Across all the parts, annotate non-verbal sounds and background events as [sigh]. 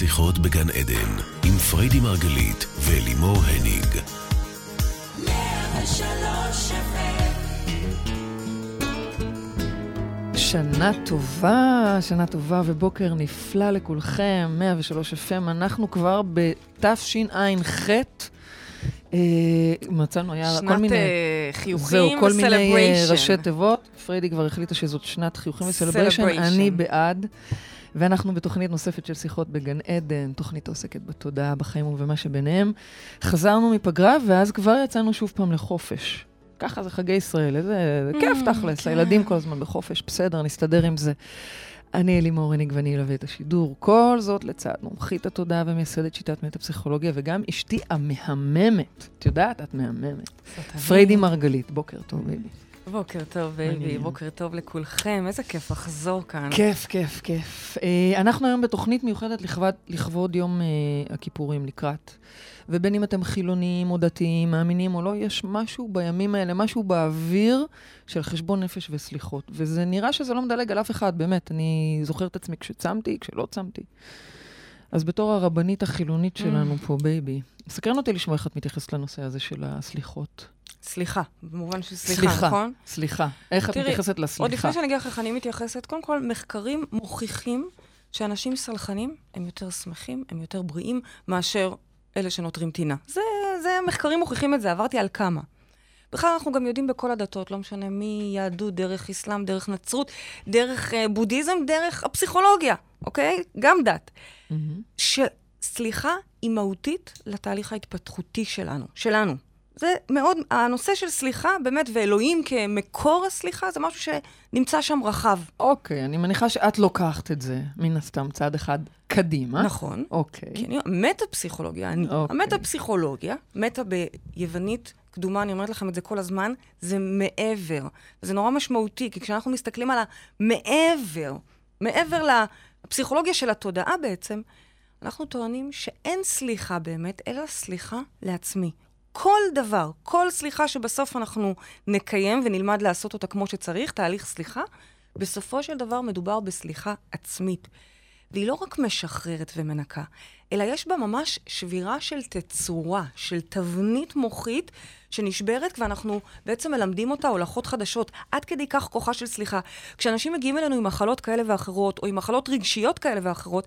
שיחות בגן עדן, עם פריידי מרגלית ולימור הניג. שנה טובה, שנה טובה ובוקר נפלא לכולכם, 103 FM, אנחנו כבר בתשע"ח. אה, מצאנו, היה כל מיני... שנת אה, חיוכים זהו, כל מיני אה, ו celebration. ראשי תיבות. פריידי כבר החליטה שזאת שנת חיוכים ו celebration. אני בעד. ואנחנו בתוכנית נוספת של שיחות בגן עדן, תוכנית העוסקת בתודעה, בחיים ובמה שביניהם. חזרנו מפגרה, ואז כבר יצאנו שוב פעם לחופש. ככה זה חגי ישראל, איזה כיף Mm, תכלס, כן. הילדים כל הזמן בחופש, בסדר, נסתדר עם זה. אני לימור הניג ואני אלווה את השידור. כל זאת לצד מומחית התודעה ומייסדת שיטת מטה-פסיכולוגיה, וגם אשתי המהממת. את יודעת? את מהממת. פריידי מרגלית, בוקר טוב, baby. בוקר טוב, baby. בוקר טוב לכולכם. איזה כיף לחזור כאן. כיף, כיף, כיף. אה, אנחנו היום בתוכנית מיוחדת לכבוד, לכבוד יום אה, הכיפורים לקראת. ובין אם אתם חילונים או דתיים, מאמינים או לא, יש משהו בימים האלה, משהו באוויר של חשבון נפש וסליחות. וזה נראה שזה לא מדלג על אף אחד, באמת. אני זוכרת את עצמי כשצמתי, כשלא צמתי. אז בתור הרבנית החילונית שלנו פה, baby, מסקרן אותי לשמוע איך את מתייחסת לנושא הזה של הסליחות. סליחה, במובן של סליחה, נכון? סליחה. איך את תראי, מתייחסת לסליחה? עוד לפני שאני אגיד לך איך אני מתייחסת, קודם כל, מחקרים מוכיחים שאנשים סלחנים הם יותר שמחים, הם יותר בריאים, מאשר אלה שנותרים טינה. זה, זה, מחקרים מוכיחים את זה, עברתי על כמה. בכלל, אנחנו גם יודעים בכל הדתות, לא משנה מיהדות, דרך אסלאם, דרך נצרות, דרך אה, בודהיזם, דרך הפסיכולוגיה, אוקיי? גם דת. מהמם. שסליחה היא מהותית לתהליך ההתפתחותי שלנו, שלנו. זה מאוד, הנושא של סליחה, באמת, ואלוהים כמקור הסליחה, זה משהו שנמצא שם רחב. אוקיי, אני מניחה שאת לוקחת את זה, מן הסתם, צעד אחד קדימה. נכון. אוקיי. כי אני, מטה-פסיכולוגיה, אני, אוקיי. המטה-פסיכולוגיה, מטה ביוונית קדומה, אני אומרת לכם את זה כל הזמן, זה מעבר. וזה נורא משמעותי, כי כשאנחנו מסתכלים על המעבר, מעבר לפסיכולוגיה של התודעה בעצם, אנחנו טוענים שאין סליחה באמת, אלא סליחה לעצמי. כל דבר, כל סליחה שבסוף אנחנו נקיים ונלמד לעשות אותה כמו שצריך, תהליך סליחה, בסופו של דבר מדובר בסליחה עצמית. והיא לא רק משחררת ומנקה, אלא יש בה ממש שבירה של תצורה, של תבנית מוחית שנשברת, ואנחנו בעצם מלמדים אותה הולכות חדשות. עד כדי כך כוחה של סליחה. כשאנשים מגיעים אלינו עם מחלות כאלה ואחרות, או עם מחלות רגשיות כאלה ואחרות,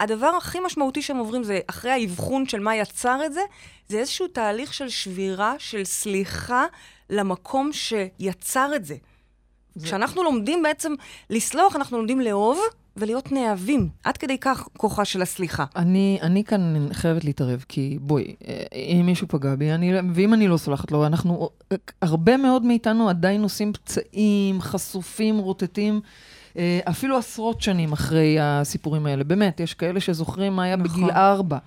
הדבר הכי משמעותי שהם עוברים זה, אחרי האבחון של מה יצר את זה, זה איזשהו תהליך של שבירה, של סליחה למקום שיצר את זה. זה- כשאנחנו לומדים בעצם לסלוח, אנחנו לומדים לאהוב ולהיות נאהבים. עד כדי כך כוחה של הסליחה. אני, אני כאן חייבת להתערב, כי בואי, אה, אם מישהו פגע בי, אני, ואם אני לא סולחת לו, אנחנו, אה, הרבה מאוד מאיתנו עדיין עושים פצעים, חשופים, רוטטים, אה, אפילו עשרות שנים אחרי הסיפורים האלה. באמת, יש כאלה שזוכרים מה היה נכון. בגיל ארבע.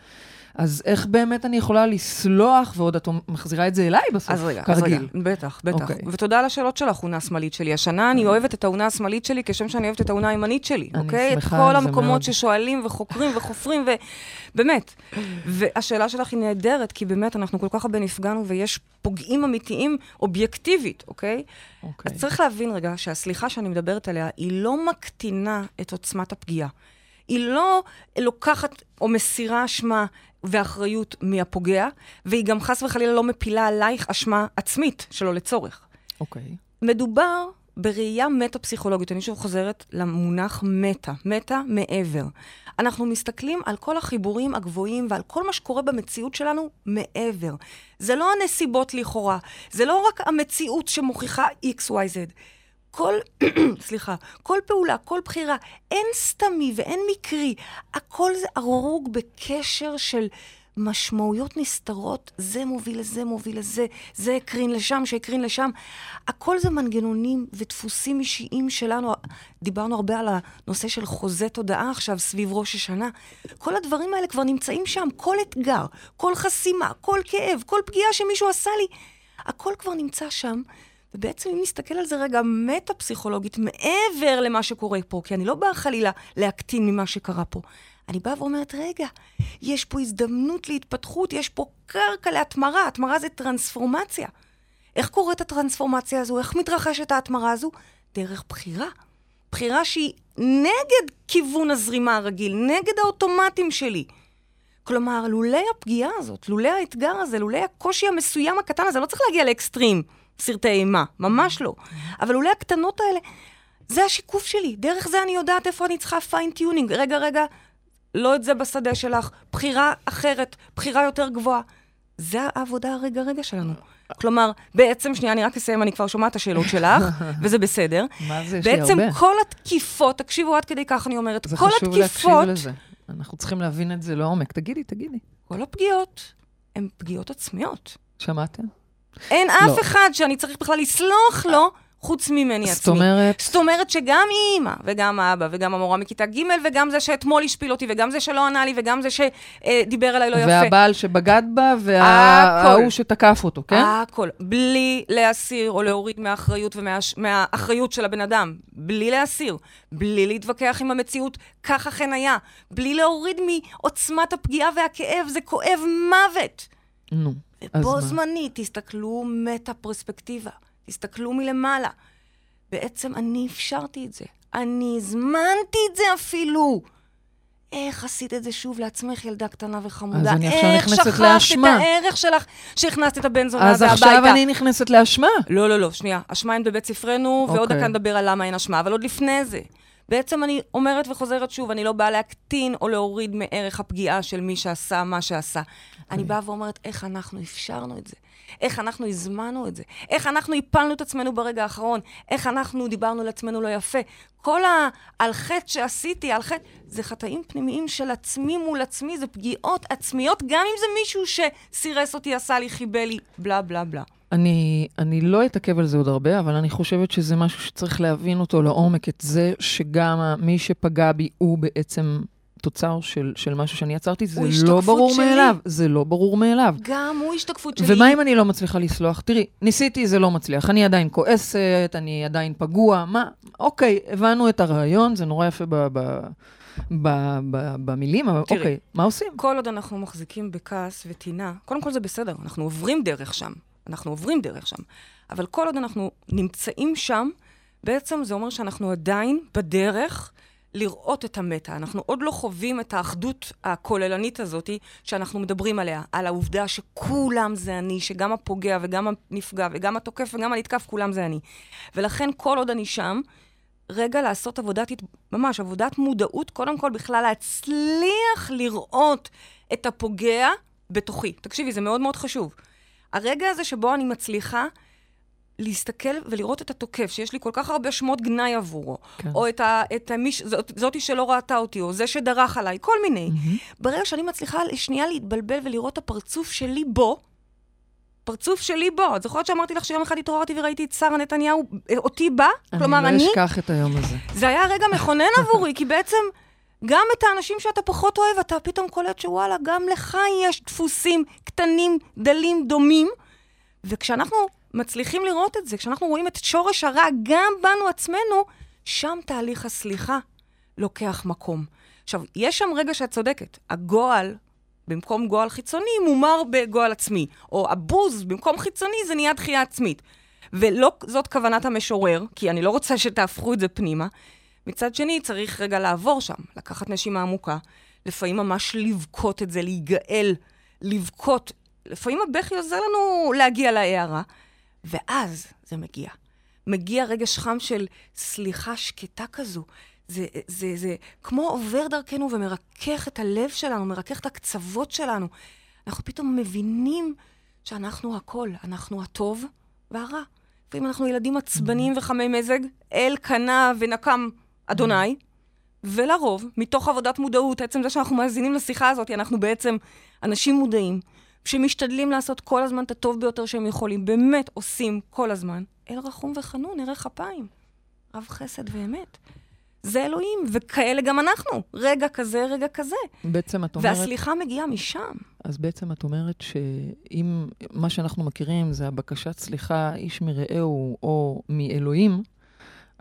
אז איך באמת אני יכולה לסלוח, ועוד את מחזירה את זה אליי בסוף, אז רגע, אז רגע, כרגיל. בטח, בטח. אוקיי. ותודה על השאלות שלך, אונה השמאלית שלי. השנה אני אוהבת את האונה השמאלית שלי כשם שאני אוהבת את האונה הימנית שלי, אוקיי? את שמחה כל המקומות מאוד. ששואלים וחוקרים וחופרים, ובאמת. והשאלה שלך היא נהדרת, כי באמת אנחנו כל כך הרבה נפגענו, ויש פוגעים אמיתיים אובייקטיבית, אוקיי? אוקיי. אז צריך להבין רגע שהסליחה שאני מדברת עליה, היא לא מקטינה את עוצמת הפגיעה. היא לא לוקחת או מסירה אשמה ואחריות מהפוגע, והיא גם חס וחלילה לא מפילה עלייך אשמה עצמית שלא לצורך. אוקיי. מדובר בראייה מטה-פסיכולוגית. אני שוב חוזרת למונח מטה, מטה מעבר. אנחנו מסתכלים על כל החיבורים הגבוהים ועל כל מה שקורה במציאות שלנו מעבר. זה לא הנסיבות לכאורה, זה לא רק המציאות שמוכיחה x, y, z. כל, [clears throat] סליחה, כל פעולה, כל בחירה, אין סתמי ואין מקרי. הכל זה ארוג בקשר של משמעויות נסתרות, זה מוביל לזה, מוביל לזה, זה הקרין לשם, שהקרין לשם. הכל זה מנגנונים ודפוסים אישיים שלנו. דיברנו הרבה על הנושא של חוזה תודעה עכשיו, סביב ראש השנה. כל הדברים האלה כבר נמצאים שם, כל אתגר, כל חסימה, כל כאב, כל פגיעה שמישהו עשה לי, הכל כבר נמצא שם. ובעצם אם נסתכל על זה רגע מטה-פסיכולוגית, מעבר למה שקורה פה, כי אני לא באה חלילה להקטין ממה שקרה פה. אני באה ואומרת, רגע, יש פה הזדמנות להתפתחות, יש פה קרקע להתמרה, התמרה זה טרנספורמציה. איך קורית הטרנספורמציה הזו? איך מתרחשת ההתמרה הזו? דרך בחירה. בחירה שהיא נגד כיוון הזרימה הרגיל, נגד האוטומטים שלי. כלומר, לולא הפגיעה הזאת, לולא האתגר הזה, לולא הקושי המסוים הקטן הזה, לא צריך להגיע לאקסטרים, סרטי אימה, ממש לא. אבל לולא הקטנות האלה, זה השיקוף שלי. דרך זה אני יודעת איפה אני צריכה fine tuning. רגע, רגע, לא את זה בשדה שלך, בחירה אחרת, בחירה יותר גבוהה. זה העבודה הרגע-רגע שלנו. כלומר, בעצם, שנייה, אני רק אסיים, אני כבר שומעת את השאלות שלך, [laughs] וזה בסדר. מה זה, יש לי הרבה. בעצם כל התקיפות, תקשיבו עד כדי כך אני אומרת, זה כל חשוב להקשיב התקיפות, לזה. אנחנו צריכים להבין את זה לעומק. תגידי, תגידי. כל הפגיעות, הן פגיעות עצמיות. שמעתם? אין לא. אף אחד שאני צריך בכלל לסלוח לו, חוץ ממני עצמי. זאת אומרת, זאת אומרת שגם אימא, וגם האבא, וגם המורה מכיתה ג', וגם זה שאתמול השפיל אותי, וגם זה שלא ענה לי, וגם זה שדיבר אליי לא יפה. והבעל שבגד בה. וההוא שתקף אותו, כן? הכל. בלי להסיר או להוריד מהאחריות ומהאחריות של הבן אדם. בלי להסיר. בלי להתווכח עם המציאות, כך אכן היה. בלי להוריד מעוצמת הפגיעה והכאב, זה כואב מוות. נו, אז בו מה? זמנית, תסתכלו מטה פרספקטיבה, תסתכלו מלמעלה. בעצם אני אפשרתי את זה. אני הזמנתי את זה אפילו. איך עשית את זה שוב לעצמך, ילדה קטנה וחמודה? אז אני עכשיו נכנסת איך לאשמה. שכחת את הערך שלך שהכנסת את הבן זונה אז הזה הביתה? עכשיו אני נכנסת לאשמה. לא, לא, לא, שנייה. אשמה אין בבית ספרנו, ועוד אוקיי. דקה נדבר על למה אין אשמה, אבל עוד לפני זה. בעצם אני אומרת וחוזרת שוב, אני לא באה להקטין או להוריד מערך הפגיעה של מי שעשה מה שעשה. אני באה ואומרת איך אנחנו אפשרנו את זה, איך אנחנו הזמנו את זה, איך אנחנו הפלנו את עצמנו ברגע האחרון, איך אנחנו דיברנו לעצמנו לא יפה. כל ה... על חטא שעשיתי, על חטא, זה חטאים פנימיים של עצמי מול עצמי, זה פגיעות עצמיות, גם אם זה מישהו שסירס אותי, עשה לי, חיבל לי, בלה בלה בלה. אני, אני לא אתעכב על זה עוד הרבה, אבל אני חושבת שזה משהו שצריך להבין אותו לעומק, את זה שגם מי שפגע בי הוא בעצם תוצר של, של משהו שאני יצרתי, זה לא ברור שלי. מאליו. זה לא ברור מאליו. גם הוא השתקפות שלי. ומה אם אני לא מצליחה לסלוח? תראי, ניסיתי, זה לא מצליח. אני עדיין כועסת, אני עדיין פגוע, מה? אוקיי, הבנו את הרעיון, זה נורא יפה ב, ב, ב, ב, במילים, אבל. אוקיי, מה עושים? כל עוד אנחנו מחזיקים בכעס וטינה, קודם כל זה בסדר, אנחנו עוברים דרך שם. אנחנו עוברים דרך שם. אבל כל עוד אנחנו נמצאים שם, בעצם זה אומר שאנחנו עדיין בדרך לראות את המטה. אנחנו עוד לא חווים את האחדות הכוללנית הזאת שאנחנו מדברים עליה, על העובדה שכולם זה אני, שגם הפוגע וגם הנפגע וגם התוקף וגם הנתקף, כולם זה אני. ולכן כל עוד אני שם, רגע לעשות עבודת, ממש עבודת מודעות, קודם כל בכלל להצליח לראות את הפוגע בתוכי. תקשיבי, זה מאוד מאוד חשוב. הרגע הזה שבו אני מצליחה להסתכל ולראות את התוקף, שיש לי כל כך הרבה שמות גנאי עבורו, כן. או את, ה, את המיש, זאת, זאתי שלא ראתה אותי, או זה שדרך עליי, כל מיני. ברגע שאני מצליחה לשנייה להתבלבל ולראות את הפרצוף שלי בו, פרצוף שלי בו. את זוכרת שאמרתי לך שיום אחד התעוררתי וראיתי את שרה נתניהו, אה, אותי בה? כלומר, אני אני... לא אשכח את היום הזה. זה היה רגע מכונן עבורי, כי בעצם גם את האנשים שאתה פחות אוהב, אתה פתאום קולט שוואלה, גם לך יש דפוסים קטנים, דלים, דומים. וכשאנחנו מצליחים לראות את זה, כשאנחנו רואים את שורש הרע גם בנו עצמנו, שם תהליך הסליחה לוקח מקום. עכשיו, יש שם רגע שאת צודקת. הגועל, במקום גועל חיצוני, מומר בגועל עצמי. או הבוז, במקום חיצוני, זה נהיה דחייה עצמית. ולא זאת כוונת המשורר, כי אני לא רוצה שתהפכו את זה פנימה. מצד שני, צריך רגע לעבור שם, לקחת נשימה עמוקה, לפעמים ממש לבכות את זה, להיגאל, לבכות. לפעמים הבכי עוזר לנו להגיע להערה, ואז זה מגיע. מגיע רגש חם של סליחה שקטה כזו. זה, זה, זה כמו עובר דרכנו ומרכך את הלב שלנו, מרכך את הקצוות שלנו. אנחנו פתאום מבינים שאנחנו הכל, אנחנו הטוב והרע. לפעמים אנחנו ילדים עצבניים וחמי מזג, אל קנה ונקם אדוני, ולרוב, מתוך עבודת מודעות, עצם זה שאנחנו מאזינים לשיחה הזאת, אנחנו בעצם אנשים מודעים, שמשתדלים לעשות כל הזמן את הטוב ביותר שהם יכולים, באמת עושים כל הזמן. אל רחום וחנון, ערך אפיים, רב חסד ואמת. זה אלוהים, וכאלה גם אנחנו. רגע כזה, רגע כזה. בעצם את אומרת... והסליחה מגיעה משם. אז בעצם את אומרת שאם מה שאנחנו מכירים זה הבקשת סליחה איש מרעהו או מאלוהים,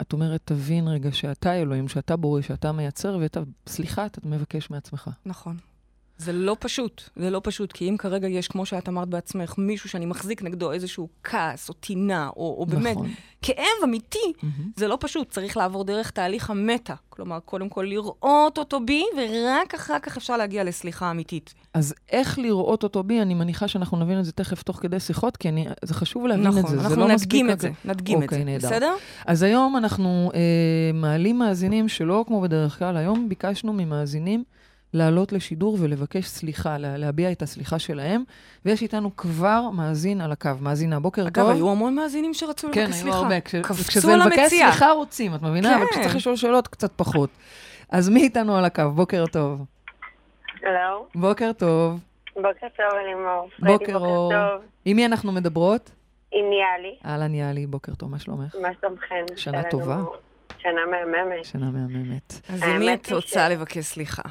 את אומרת, תבין רגע שאתה אלוהים, שאתה בורא, שאתה מייצר, ואת הסליחה אתה מבקש מעצמך. נכון. זה לא פשוט, זה לא פשוט, כי אם כרגע יש, כמו שאת אמרת בעצמך, מישהו שאני מחזיק נגדו איזשהו כעס או טינה, או, או באמת נכון. כאב אמיתי, זה לא פשוט, צריך לעבור דרך תהליך המטה. כלומר, קודם כל לראות אותו בי, ורק אחר כך אפשר להגיע לסליחה אמיתית. אז איך לראות אותו בי, אני מניחה שאנחנו נבין את זה תכף תוך כדי שיחות, כי אני, זה חשוב להבין נכון, את זה. זה אנחנו לא מספיק נדגים רק- את זה, נדגים את אוקיי, זה, נהדר. בסדר? אז היום אנחנו אה, מעלים מאזינים שלא כמו בדרך כלל, היום ביקשנו ממאזינים לעלות לשידור ולבקש סליחה, לה, להביע את הסליחה שלהם, ויש איתנו כבר מאזין על הקו, מאזינה, בוקר אגב, טוב. היו המון מאזינים שרצו לבקש כן, סליחה. היו הרבה. כש- כשזה לבקש. סליחה רוצים, את מבינה? אבל כן. כשצריך לשאול שאלות, קצת פחות. אז מי איתנו על הקו? בוקר טוב. הלו, בוקר טוב. בוקר טוב, לימור. בוקר אור. טוב. עם מי אנחנו מדברות? עם יאלי, אהלן יאלי, בוקר טוב, מה שלומך? מה שלומכם? שנה טובה. שנה מהממת. שנה מהממת. אז האמת למי את רוצה ש- לבקש סליחה?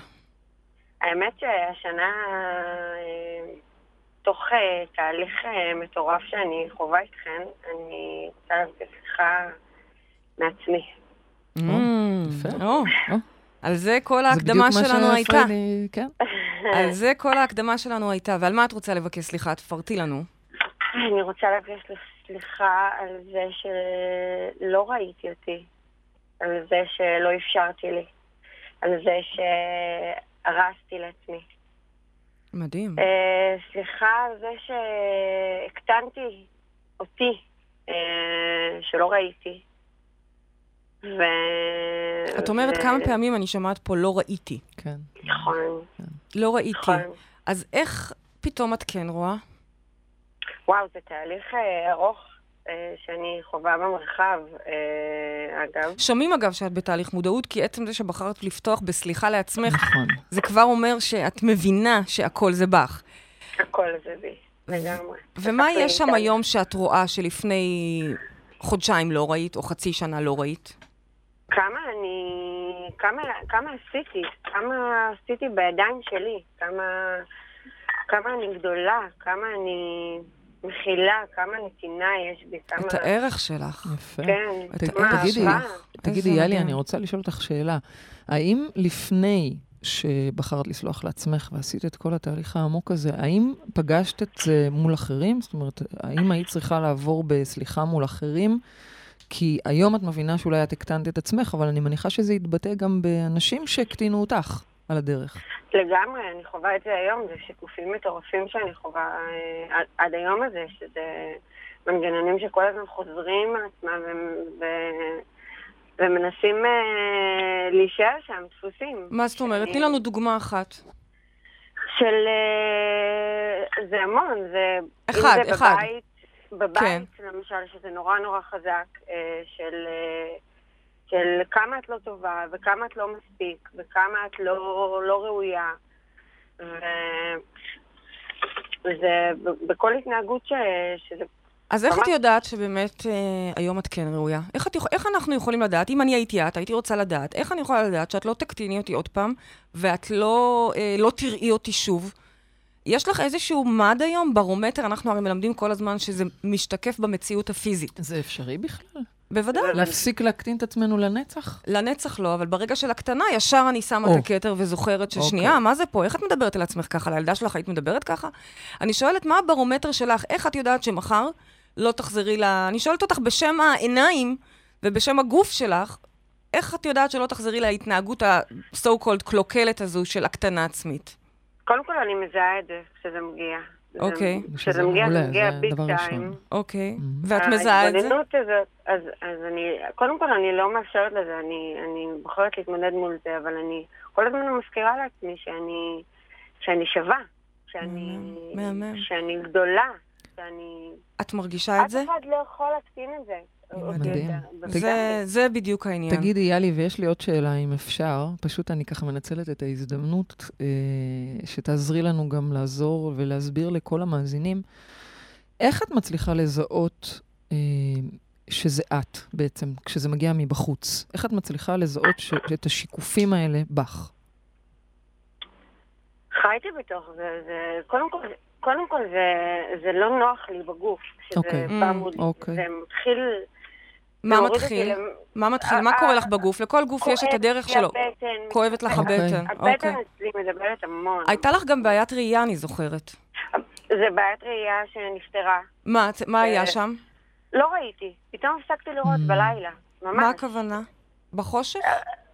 האמת שהשנה, אה, תוך אה, תהליך אה, מטורף שאני חווה איתכן, אני רוצה לבקש סליחה מעצמי. יפה. על זה כל ההקדמה מה שלנו הייתה. כן. [laughs] על זה כל ההקדמה שלנו הייתה. ועל מה את רוצה לבקש סליחה? תפרטי לנו. אני רוצה לבקש סליחה על זה שלא ראיתי אותי, על זה שלא אפשרתי לי, על זה שהרסתי לעצמי. מדהים. אה, סליחה על זה שהקטנתי אותי, אה, שלא ראיתי. ו... את אומרת ו- כמה פעמים אני שומעת פה לא ראיתי. כן. נכון, לא ראיתי. נכון. אז איך פתאום את כן רואה? וואו, זה תהליך אה, ארוך אה, שאני חווה במרחב, אה, אגב. שומעים אגב שאת בתהליך מודעות, כי עצם זה שבחרת לפתוח בסליחה לעצמך, נכון. זה כבר אומר שאת מבינה שהכל זה בך. הכל זה בי, לגמרי. ומה יש שם. היום שאת רואה שלפני חודשיים לא ראית, או חצי שנה לא ראית? כמה אני... כמה, כמה עשיתי, כמה עשיתי בידיים שלי, כמה, כמה אני גדולה, כמה אני מכילה, כמה נתינה יש בי, כמה... את הערך שלך. יפה. כן, את מה, תגידי? תגידי, יאלי. אני רוצה לשאול אותך שאלה. האם לפני שבחרת לסלוח לעצמך ועשית את כל התהליך העמוק הזה, האם פגשת את זה מול אחרים? זאת אומרת, האם היית צריכה לעבור בסליחה מול אחרים? כי היום את מבינה שאולי את הקטנת את עצמך, אבל אני מניחה שזה יתבטא גם באנשים שהקטינו אותך על הדרך. לגמרי, אני חווה את זה היום, זה שיקופים מטורפים שאני חווה אה, עד, עד היום הזה, שזה מנגנונים שכל הזמן חוזרים על עצמם ו- ו- ומנסים אה, להישאר שם, דפוסים. מה זאת אומרת? תני לנו דוגמה אחת. של... אה, זה המון, זה... אחד, אם זה אחד. בבית, בבית, למשל, שזה נורא נורא חזק, אה, של... אה, של כמה את לא טובה, וכמה את לא מספיק, וכמה את לא, לא ראויה. וזה בכל התנהגות ש... שזה... אז איך את. יודעת שבאמת אה, היום את כן ראויה? איך, את, איך אנחנו יכולים לדעת? אם אני הייתי את, הייתי רוצה לדעת, איך אני יכולה לדעת שאת לא תקטיני אותי עוד פעם, ואת לא, אה, לא תראי אותי שוב? יש לך איזשהו מד היום, ברומטר, אנחנו הרי מלמדים כל הזמן שזה משתקף במציאות הפיזית. זה אפשרי בכלל? בוודאי. להפסיק להקטין את עצמנו לנצח? לנצח לא, אבל ברגע של הקטנה, ישר אני שמה. את הכתר וזוכרת ששנייה, אוקיי. מה זה פה? איך את מדברת על עצמך ככה? לילדה שלך היית מדברת ככה? אני שואלת, מה הברומטר שלך? איך את יודעת שמחר לא תחזרי ל... אני שואלת אותך בשם העיניים ובשם הגוף שלך, איך את יודעת שלא תחזרי להתנהגות ה-so called קלוקלת הזו של הקטנה עצמית? קודם כל אני מזהה את זה כשזה מגיע. אוקיי. שזה כשזה מגיע, זה מגיע ביג טיים. אוקיי. Mhm. ואת מזהה את זה? ההתבוננות הזאת, אז, אז אני, קודם כל אני לא מאפשרת לזה, אני, אני בוחרת להתמודד מול זה, אבל אני כל הזמן מזכירה לעצמי שאני, שאני שווה, שאני. שאני גדולה, שאני... את מרגישה את אף זה? אחד לא יכול להקטין את זה. מדהים. זה, זה בדיוק העניין. תגידי, יאלי, ויש לי עוד שאלה, אם אפשר. פשוט אני ככה מנצלת את ההזדמנות אה, שתעזרי לנו גם לעזור ולהסביר לכל המאזינים. איך את מצליחה לזהות אה, שזה את בעצם, כשזה מגיע מבחוץ? איך את מצליחה לזהות ש, את השיקופים האלה בך? חייתי בתוך זה, זה קודם כל, קודם כל זה, זה לא נוח לי בגוף, כשזה אוקיי. בא Mm, מול, אוקיי. זה מתחיל, מה מתחיל? מה מתחיל? אה, מה קורה אה, לך בגוף? לכל גוף יש את כואבת הדרך לי שלו. הבטן, כואבת לך אוקיי. הבטן, הבטן אוקיי. אצלי מדברת המון. הייתה לך גם בעיית ראייה, אני זוכרת. זה בעיית ראייה שנפתרה. מה, היה אה, שם? לא ראיתי, פתאום הפסקתי לראות Mm. בלילה, ממש. מה הכוונה? בחושך?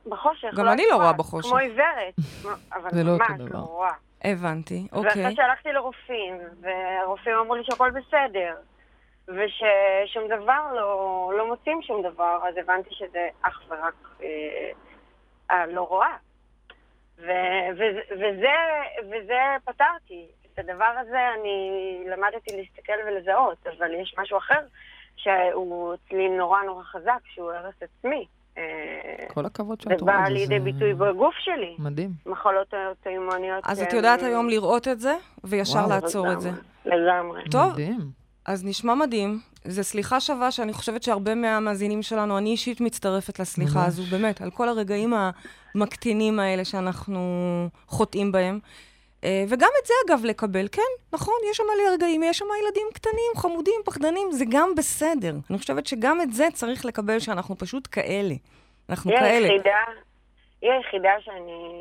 בחושך. גם אני לא רואה בחושך. כמו עיוורת. [laughs] אבל זה לא אותו ממש דבר. לא רואה. הבנתי, ואחרי אוקיי. שהלכתי לרופאים, והרופאים אמרו לי שהכל בסדר, וששום דבר לא, לא מוצאים שום דבר, אז הבנתי שזה אך ורק אה, הלא רואה. ו, וזה, וזה, וזה פתרתי. את הדבר הזה אני למדתי להסתכל ולזהות, אבל יש משהו אחר שהוא אצלי נורא נורא חזק, שהוא הרס עצמי. אה, כל הכבוד שאת רואה בא את זה. לידי זה ביטוי בגוף שלי. מדהים. מחלות אוטואימוניות. אז את שהן- יודעת היום לראות את זה, וישר. לעצור את זה. לגמרי. טוב. אז נשמע מדהים. זו סליחה שווה שאני חושבת שהרבה מהמאזינים שלנו, אני אישית מצטרפת לסליחה ממש. הזו, באמת, על כל הרגעים המקטינים האלה שאנחנו חוטאים בהם. אה, וגם את זה, אגב, לקבל. כן, נכון, יש שם מלא רגעים, יש שם ילדים קטנים, חמודים, פחדנים, זה גם בסדר. אני חושבת שגם את זה צריך לקבל, שאנחנו פשוט כאלה. אנחנו היא כאלה. היחידה, היא היחידה שאני,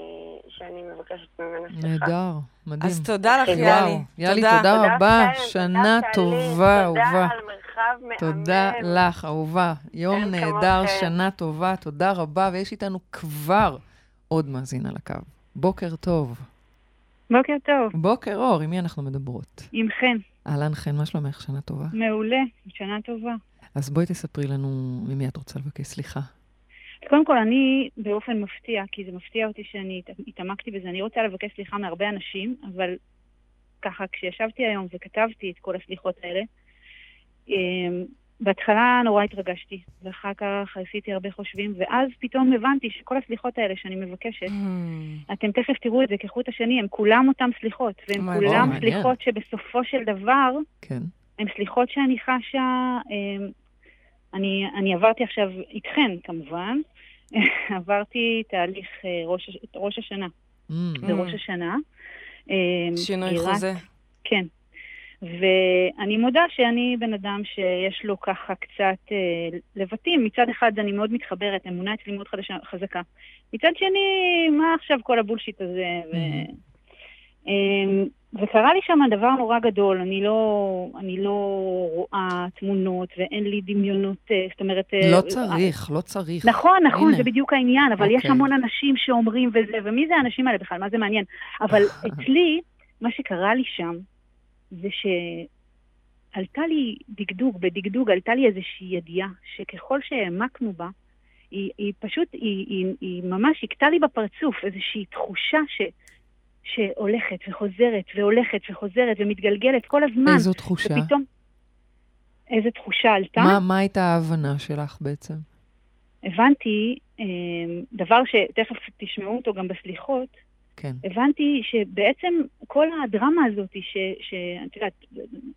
שאני מבקשת ממנה סליחה. נהדר, מדהים. אז תודה לך, יאלי. יאלי, תודה. תודה רבה, שנה תודה, טובה, אהובה. תודה על מרחב מהמם. תודה לך, אהובה. יום נהדר, כמוכם. שנה טובה, תודה רבה, ויש איתנו כבר עוד מאזין על הקו. בוקר טוב. בוקר טוב, בוקר אור, עם מי אנחנו מדברות? עם חן. אהלן חן, מה שלומך? שנה טובה. מעולה, שנה טובה. אז בואי תספרי לנו ממי את רוצה לבקש סליחה. קודם כל, אני באופן מפתיע, כי זה מפתיע אותי שאני הת- התעמקתי בזה, אני רוצה לבקש סליחה מהרבה אנשים, אבל ככה, כשישבתי היום וכתבתי את כל הסליחות האלה, אמ, בהתחלה נורא התרגשתי, ואחר כך עשיתי הרבה חושבים, ואז פתאום הבנתי שכל הסליחות האלה שאני מבקשת, Hmm. אתם תכף תראו את זה כחוט השני, הם כולם אותם סליחות, והם מעניין. כולם מעניין. סליחות שבסופו של דבר, כן. הן סליחות שאני חשה, אמ, אני, אני עברתי עכשיו איתכן כמובן, [laughs] עברתי תהליך אה, ראש, ראש השנה, Mm, זה ראש השנה. אמ, שינוי רק- חוזה. כן. ואני מודה שאני בן אדם שיש לו ככה קצת אה, לבטים. מצד אחד אני מאוד מתחברת, אמונה אצלי מאוד חדשה, חזקה. מצד שני, מה עכשיו כל הבולשיט הזה? ו... Mhm. אמ, וקרה לי שם דבר נורא גדול, אני לא, אני לא רואה תמונות ואין לי דמיונות, אה, זאת אומרת... אה, לא צריך, לא צריך. נכון, נכון, הנה. זה בדיוק העניין, אבל יש אוקיי. המון אנשים שאומרים וזה, ומי זה האנשים האלה בכלל? מה זה מעניין? אבל [laughs] אצלי, מה שקרה לי שם, זה שעלתה לי דגדוג, בדגדוג עלתה לי איזושהי ידיעה, שככל שהעמקנו בה, היא, היא פשוט, היא, היא, היא ממש הכתה לי בפרצוף איזושהי תחושה ש, שהולכת וחוזרת והולכת וחוזרת ומתגלגלת כל הזמן. איזו תחושה? ופתאום, איזו תחושה עלתה? מה, מה הייתה ההבנה שלך בעצם? הבנתי אה, דבר שתכף תשמעו אותו גם בסליחות, כן. הבנתי שבעצם כל הדרמה הזאת, ש- שאת יודעת,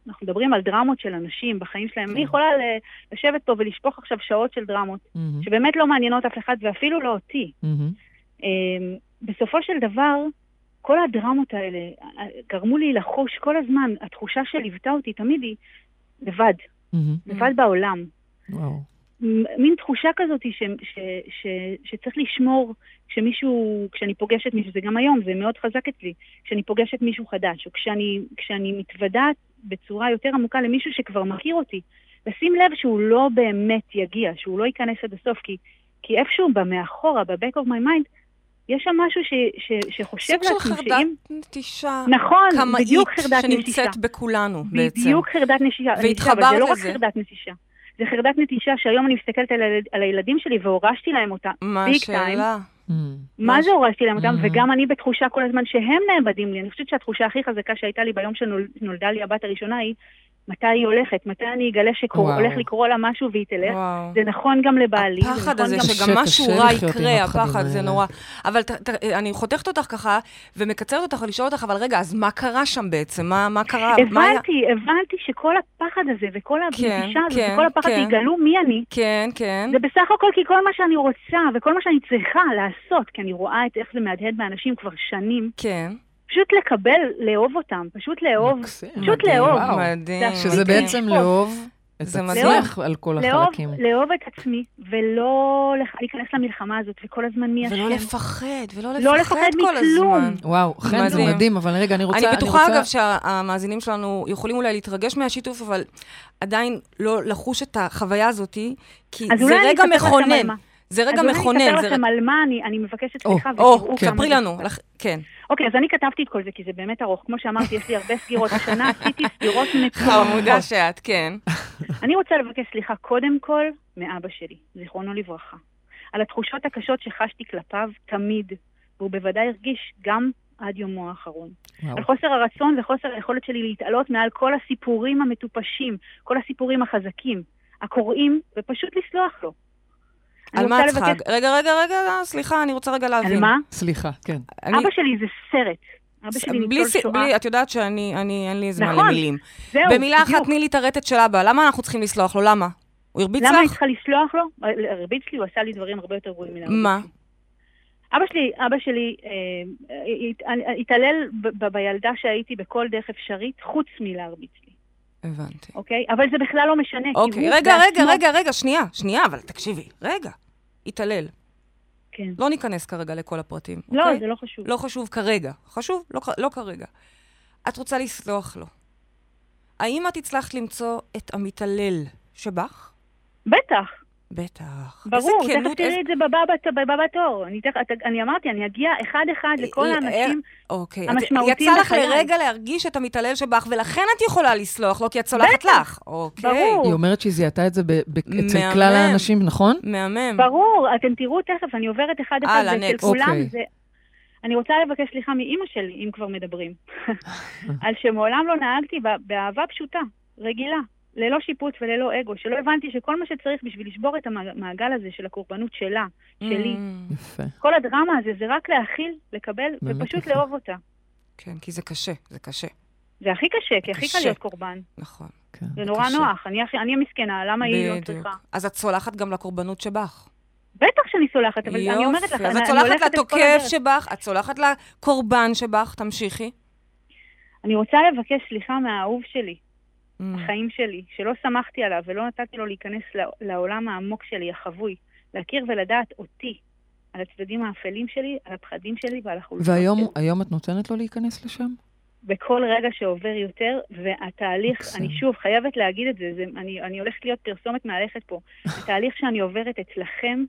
אנחנו מדברים על דרמות של אנשים בחיים שלהם, כן. אני יכולה לשבת פה ולשפוך עכשיו שעות של דרמות, מהמם, שבאמת לא מעניינות אף אחד ואפילו לא אותי. אה, בסופו של דבר, כל הדרמות האלה אה, גרמו לי לחוש כל הזמן, התחושה שליוותה אותי תמיד היא לבד, מהמם. לבד בעולם. וואו. מין תחושה כזאת ש, ש, ש, שצריך לשמור כשמישהו, כשאני פוגשת מישהו, זה גם היום, זה מאוד חזק אצלי, כשאני פוגשת מישהו חדש, או כשאני, כשאני מתוודעת בצורה יותר עמוקה למישהו שכבר מכיר אותי, לשים לב שהוא לא באמת יגיע, שהוא לא ייכנס עד הסוף, כי, כי איפשהו במאחורה, ב-back of my mind, יש שם משהו ש, ש, שחושב סוג של חרדת שאם... נטישה נכון, קמאית בדיוק חרדת נטישה. שנמצאת בכולנו בעצם. בדיוק חרדת נטישה. נטישה, אבל והתחברת זה לא רק לזה. חרדת נטישה. זה חרדת נטישה שהיום אני מסתכלת על, הילד- על הילדים שלי והורשתי להם אותה. מה השאלה? מהמם. מה זה הורשתי להם אותם? Mhm. וגם אני בתחושה כל הזמן שהם נאבדים לי. אני חושבת שהתחושה הכי חזקה שהייתה לי ביום שנולדה לי הבת הראשונה היא, מתי היא הולכת? מתי אני אגלה. שהולך לקרות לה משהו והיא תלך? וואו. זה נכון גם לבעלי. הפחד נכון הזה גם... שגם משהו רע יקרה, הפחד, זה. נורא. אבל ת- ת- אני חותכת אותך ככה, ומקצרת אותך לשאול אותך, אבל רגע, אז מה קרה שם בעצם? מה מה קרה? מה היה? הבנתי, הבנתי שכל הפחד הזה וכל כן, הנטישה הזאת כן, וכל הפחד כן. שיגלו מי אני, כן, כן. זה בסך הכל כי כל מה שאני רוצה וכל מה שאני צריכה לעשות, כי אני רואה את איך זה מהדהד באנשים כבר שנים, כן. פשוט לקבל, לאהוב אותם, פשוט לאהוב. מקסים. פשוט מדהים, לאהוב. וואו. מדהים. זה שזה מדהים. בעצם לשפוט. לאהוב את זה עצמך על כל לאהוב, החלקים. לאהוב את עצמי, ולא להיכנס למלחמה הזאת, וכל הזמן מי אשם. ולא לפחד, ולא לא לפחד לפחד כל מכלום. הזמן. וואו, חן, זה מדהים. אבל רגע, אני רוצה... אני בטוחה, רוצה- אגב, שהמאזינים שלנו יכולים אולי להתרגש מהשיתוף, אבל עדיין לא לחוש את החוויה הזאת, כי אז זה אולי אני רגע אספר לכם על מכונן. זה רגע אז אולי מכונן. אני זה אספר לכם ר- על מה אני, אני מבקשת סליחה, או, ותראו כמה ספרי זה לנו. לך- כן. אוקיי, אז אני כתבתי את כל זה, כי זה באמת ארוך. כמו שאמרתי, יש לי הרבה סגירות. השנה [laughs] עשיתי סגירות חמודה מטורפות. שאת, כן. [laughs] אני רוצה לבקש סליחה קודם כל מאבא שלי, זיכרונו לברכה, על התחושות הקשות שחשתי כלפיו תמיד, והוא בוודאי הרגיש גם עד יומו האחרון. וואו. על חוסר הרצון וחוסר היכולת שלי להתעלות מעל כל הסיפורים המטופשים, כל הסיפורים החזקים, הקוראים, ופשוט לסלוח לו. על מה את צריכה? לבקש- רגע, רגע, רגע, סליחה, אני רוצה רגע להבין. על מה? סליחה, כן. אני- אבא שלי זה סרט. אבא שלי בלי, ניצול סי- שואה. בלי, את יודעת שאני, אני, אין לי זמן נכון, למילים. זהו, במילה אחת, בדיוק. תני לי את הרטט של אבא. למה אנחנו צריכים לסלוח לו? למה? הוא הרביץ למה אני לך? צריכה לסלוח לו? הרביץ לי, הוא עשה לי דברים הרבה יותר גרועים מן מה? אבא שלי, אבא שלי אה, הת- התעלל ב- ב- בילדה שהייתי בכל דרך אפשרית, חוץ מלהרביץ לי, הבנתי. אוקיי? אבל זה בכלל לא משנה, אוקיי, רגע, רגע, רגע, רגע, שנייה, שנייה, אבל תקשיבי, רגע. התעלל. כן. לא ניכנס כרגע לכל הפרטים, לא, אוקיי? זה לא חשוב. לא חשוב כרגע. חשוב? לא, לא כרגע. את רוצה לסלוח לו. האם את הצלחת למצוא את המתעלל שבך? בטח, בטח. ברור, תכף כנות, תראי איזה... את זה בבא בת- בבא בתור. אני את- אני אמרתי, אני אגיע אחד-אחד לכל אה, האנשים. אוקיי. המשמעותיים יצא לך בחיי. לרגע להרגיש את המתעלל שבך, ולכן את יכולה לסלוח לו, כי את סולחת בטח. לך. אוקיי. ברור. היא אומרת שהיא זיהתה את זה ב- ב- אצל. כלל האנשים, נכון? מהמם. ברור, אתם תראו תכף, אני עוברת אחד-אחד, הלאה, ואצל. כולם אוקיי. זה... אני רוצה לבקש סליחה מאימא שלי, אם כבר מדברים, [laughs] על שמעולם לא נהגתי בה- באהבה פשוטה, רגילה, ללא שיפוט וללא אגו, שלא הבנתי שכל מה שצריך בשביל לשבור את המעגל הזה של הקורבנות שלה, שלי, Mm, יפה. כל הדרמה הזה זה רק להכיל, לקבל, ופשוט יפה. לאהוב אותה. כן, כי זה קשה, זה קשה. זה הכי קשה, כי הכי קל. להיות קורבן. נכון. כן. זה נורא קשה. נוח, אני אני המסכנה, למה היא לא. צריכה? אז את סולחת גם לקורבנות שבך. בטח שאני סולחת, אבל אני אומרת לך, יופי, אז אני את סולחת לתוקף. שבך, את סולחת לקורבן שבך, תמשיכי. אני רוצה לבקש סליחה מהאהוב שלי, Mm. בחיים שלי, שלא שמחתי עליו ולא נתתי לו להיכנס לע- לעולם העמוק שלי, החבוי, להכיר ולדעת אותי, על הצדדים האפלים שלי, על הפחדים שלי ועל החולשות והיום שלי. היום את נותנת לו להיכנס לשם? בכל רגע שעובר יותר, והתהליך, מקסים. אני שוב חייבת להגיד את זה, זה אני, אני הולכת להיות פרסומת מהלכת פה. [laughs] התהליך שאני עוברת אצלכם,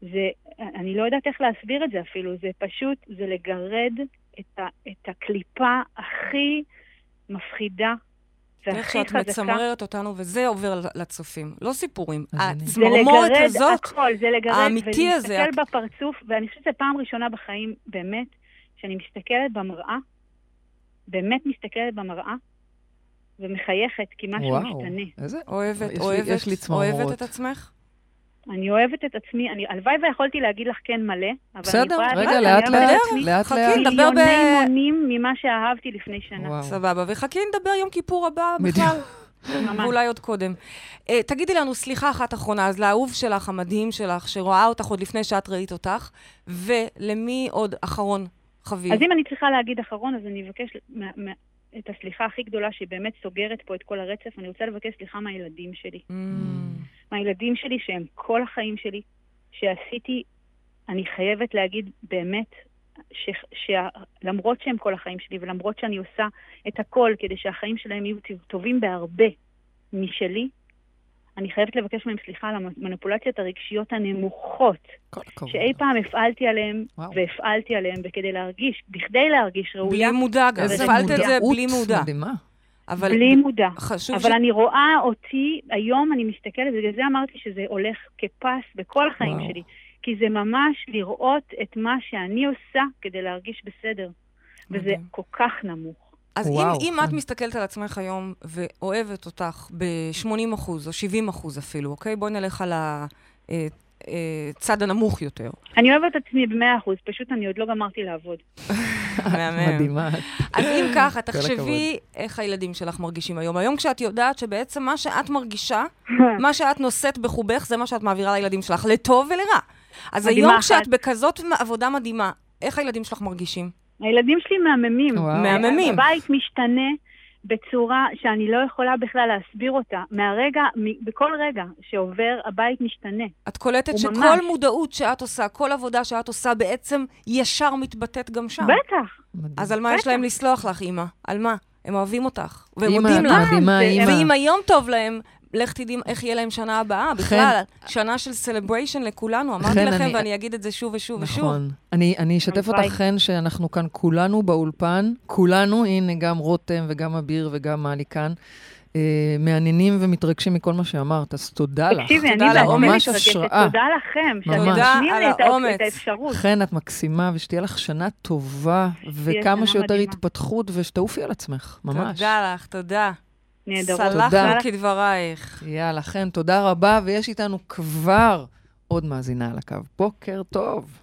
זה, אני לא יודעת איך להסביר את זה אפילו, זה פשוט, זה לגרד את, ה, את הקליפה הכי מפחידה איך שאת. מצמררת אותנו, וזה עובר לצופים. לא סיפורים. זה הצמרמורת הזאת, הכל, זה לגרד, האמיתי הזה, ולהסתכל בפרצוף, ואני חושבת שזו פעם ראשונה בחיים, באמת, שאני מסתכלת במראה, באמת מסתכלת במראה, ומחייכת, כי משהו וואו, משתנה. איזה... אוהבת, אוהבת. אוהבת את עצמך? אני אוהבת את עצמי, אני, הלוואי ויכולתי להגיד לך כן מלא, אבל אני בסדר, יכולה רגע, לאט אני לאט, עצמי לאט חכי, לאט. נדבר ב- מיליוני מונים ממה שאהבתי לפני שנה. וואו. סבבה, וחכי נדבר יום כיפור הבא. בכלל. ממש. ואולי עוד קודם. Uh, תגידי לנו, סליחה אחת אחרונה, אז לאהוב שלך, המדהים שלך, שרואה אותך עוד לפני שאת ראית אותך, ולמי עוד אחרון חביב? אז אם אני צריכה להגיד אחרון, אז אני אבקש מה- מה- את הסליחה הכי גדולה שהיא באמת סוגרת פה את כל הרצף, אני רוצה לבקש סליחה מהילדים שלי. Mm, מהילדים שלי שהם כל החיים שלי, שעשיתי, אני חייבת להגיד באמת, שלמרות שהם כל החיים שלי ולמרות שאני עושה את הכל כדי שהחיים שלהם יהיו טובים בהרבה משלי, אני חייבת לבקש מהם סליחה על המניפולציות הרגשיות הנמוכות. שאי פעם הפעלתי עליהם וואו. והפעלתי עליהם, וכדי להרגיש, בכדי להרגיש ראויה, בלי מודע גם, הפעלת את זה בלי מודע. מדהימה. אבל בלי מודע. חשוב אבל אני רואה אותי, היום אני מסתכלת, בגלל זה אמרתי שזה הולך כפס בכל החיים וואו. שלי. כי זה ממש לראות את מה שאני עושה כדי להרגיש בסדר. וזה מדהים. כל כך נמוך. אז אם, וואו, אם כן. את מסתכלת על עצמך היום ואוהבת אותך ב-80 אחוז או 70 אחוז אפילו, אוקיי? בואי נלך על הצד הנמוך יותר. אני אוהבת את עצמי במאה אחוז, פשוט אני עוד לא גמרתי לעבוד. [laughs] מהמם. מדהימה. אז אם ככה, תחשבי איך הילדים שלך מרגישים היום. היום כשאת יודעת שבעצם מה שאת מרגישה, [laughs] מה שאת נושאת בחובך, זה מה שאת מעבירה לילדים שלך, לטוב ולרע. אז היום. כשאת בכזאת עבודה מדהימה, איך הילדים שלך מרגישים? הילדים שלי מהממים. מהממים. הבית משתנה, בצורה שאני לא יכולה בכלל להסביר אותה. מהרגע, מ- בכל רגע שעובר, הבית משתנה. את קולטת שכל ממש. מודעות שאת עושה, כל עבודה שאת עושה, בעצם ישר מתבטאת גם שם. בטח. אז על מה יש בטח. להם לסלוח לך, אימא? על מה? הם אוהבים אותך, והם אימא, מודים לך. מדהימה, אימא. ואם היום טוב להם, לך תדעי איך יהיה להם שנה הבאה. בכלל, שנה של סלבריישן לכולנו. אמרתי לכם, אני- ואני אגיד את זה שוב ושוב ושוב. נכון. אני, אני אשתף. אותך, חן, שאנחנו כאן כולנו באולפן, כולנו, הנה, גם רותם וגם אביר וגם מאלי כאן, אה, מעניינים ומתרגשים מכל מה שאמרת, אז תודה לך. תקשיבי, אני. ממש מתרגשת. השראה. תודה לכם, על לי את האפשרות. חן, את מקסימה, ושתהיה לך שנה טובה, וכמה שנה שיותר מדהימה. התפתחות, ושתעופי על עצמך, ממש. תודה לך, תודה. נהדרות. תודה. סלחנו כדברייך. יאללה, חן, תודה רבה, ויש איתנו כבר עוד מאזינה על הקו. בוקר טוב.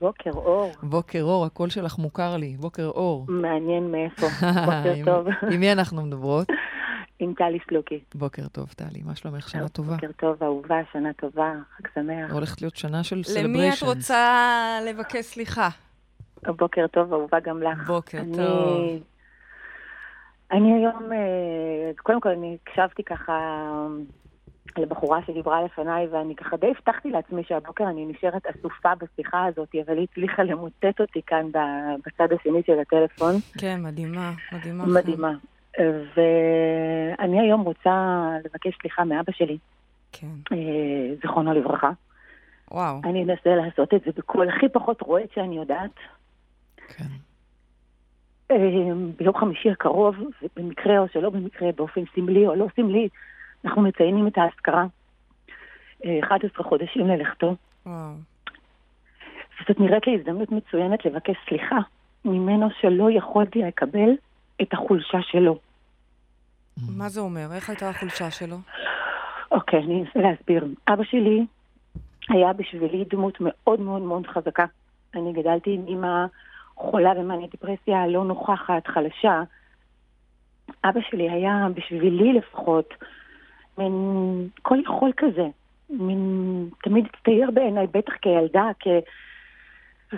בוקר אור, בוקר אור, הקול שלך מוכר לי. בוקר אור. מעניין מאיפה. [laughs] בוקר טוב, עם מי אנחנו מדברות? [laughs] עם טלי סלוקי. בוקר טוב, טלי. מה שלומך? שנה טובה. בוקר טוב, אהובה, שנה טובה, חג שמח. הולכת להיות שנה של למי את celebration. רוצה לבקש סליחה? בוקר טוב, אהובה גם לך. בוקר אני- טוב. אני היום, אה, קודם כל אני הקשבתי ככה לבחורה שדיברה לפניי, ואני ככה די הבטחתי לעצמי שהבוקר אני נשארת אסופה בשיחה הזאת, אבל היא הצליחה למוטט אותי כאן בצד השני של הטלפון. כן, מדהימה, מדהימה. מדהימה. ואני היום רוצה לבקש סליחה מאבא שלי, כן. אה, זיכרונו לברכה. וואו. אני אנסה לעשות את זה בקול הכי פחות רועד שאני יודעת. כן. אה, ביום חמישי הקרוב, במקרה או שלא במקרה, באופן סמלי או לא סמלי, אנחנו מציינים את האזכרה. אה, 11 חודשים ללכתו. וואו. וזאת נראית לי הזדמנות מצוינת לבקש סליחה ממנו שלא יכולתי לקבל את החולשה שלו. מה זה אומר? איך הייתה החולשה שלו? אוקיי, אני אנסה להסביר. אבא שלי היה בשבילי דמות מאוד מאוד מאוד חזקה. אני גדלתי עם אימא חולה במאניה דיפרסיה, לא נוכחת, חלשה. אבא שלי היה בשבילי לפחות מין כל יכול כזה. מין, תמיד הצטייר בעיניי, בטח כילדה,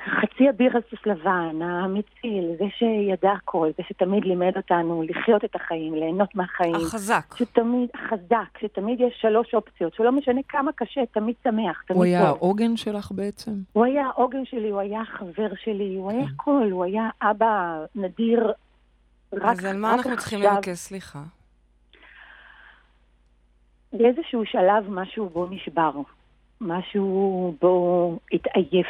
כחצי אביר על סוס לבן, המציל, זה שידע הכל, זה שתמיד לימד אותנו לחיות את החיים, ליהנות מהחיים. החזק. שתמיד חזק, שתמיד יש שלוש אופציות, שלא משנה כמה קשה, תמיד שמח, תמיד הוא היה טוב. העוגן שלך בעצם? הוא היה העוגן שלי, הוא היה החבר שלי, הוא היה הכל, הוא היה אבא נדיר. אז על מה אנחנו צריכים לבקש סליחה? באיזשהו שלב משהו בו נשבר, משהו בו התעייף.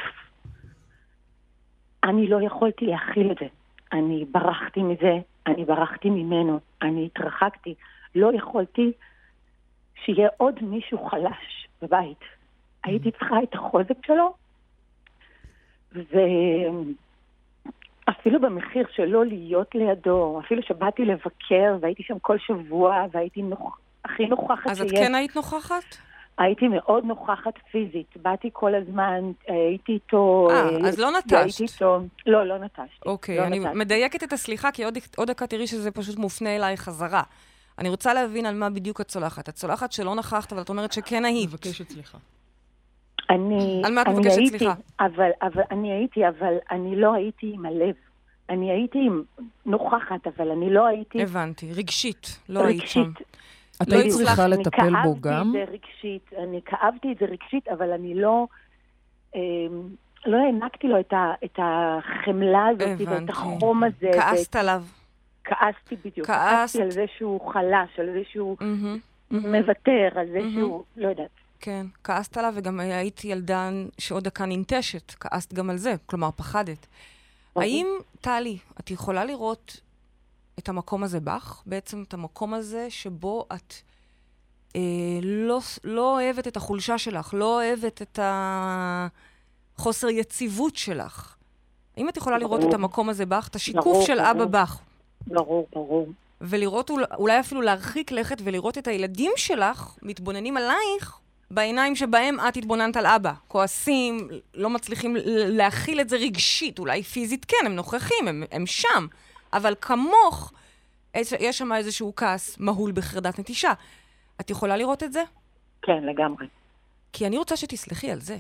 אני לא יכולתי להכיל את זה. אני ברחתי מזה, אני ברחתי ממנו, אני התרחקתי. לא יכולתי שיהיה עוד מישהו חלש בבית. הייתי צריכה את החוזק שלו, ואפילו במחיר של לא להיות לידו, אפילו שבאתי לבקר והייתי שם כל שבוע והייתי נוכ... הכי נוכחת אז את שיש. כן היית נוכחת? הייתי מאוד נוכחת פיזית, באתי כל הזמן, אה, הייתי איתו... אה, אז לא נטשת. הייתי איתו... לא, לא נטשתי. אוקיי, לא אני נטשתי. מדייקת את הסליחה, כי עוד, עוד דקה תראי שזה פשוט מופנה אליי חזרה. אני רוצה להבין על מה בדיוק את צולחת. את צולחת שלא נכחת, אבל את אומרת שכן היית. מבקשת סליחה. אני, על מה את אני מבקשת הייתי, סליחה? אבל, אבל אני הייתי, אבל אני לא הייתי עם הלב. אני הייתי נוכחת, אבל אני לא הייתי הבנתי, רגשית, לא היית שם. רגשית. את לא היית צריכה אני לטפל בו כאבתי גם? את זה רגשית, אני כאבתי את זה רגשית, אבל אני לא... אה, לא הענקתי לו את, ה, את החמלה הזאת ואת. החום הזה. ואת- כעסת עליו. כעסתי בדיוק. כעסת. כעסתי על זה שהוא חלש, על זה שהוא מהמם. מוותר, על זה מהמם. שהוא... לא יודעת. כן, כעסת עליו, וגם היית ילדה שעוד דקה ננטשת. כעסת גם על זה, כלומר, פחדת. האם, טלי, את יכולה לראות את המקום הזה בך? בעצם את המקום הזה שבו את אה, לא, לא אוהבת את החולשה שלך, לא אוהבת את החוסר יציבות שלך. האם את יכולה לראות ברור. את המקום הזה בך, את השיקוף ברור, של אבא ברור. בך? ברור, ברור. ולראות, אול- אולי אפילו להרחיק לכת ולראות את הילדים שלך מתבוננים עלייך בעיניים שבהם את התבוננת על אבא. כועסים, לא מצליחים להכיל את זה רגשית, אולי פיזית כן, הם נוכחים, הם, הם שם, אבל כמוך, יש, שם איזשהו כעס מהול בחרדת נטישה. את יכולה לראות את זה? כן, לגמרי. כי אני רוצה שתסלחי על זה.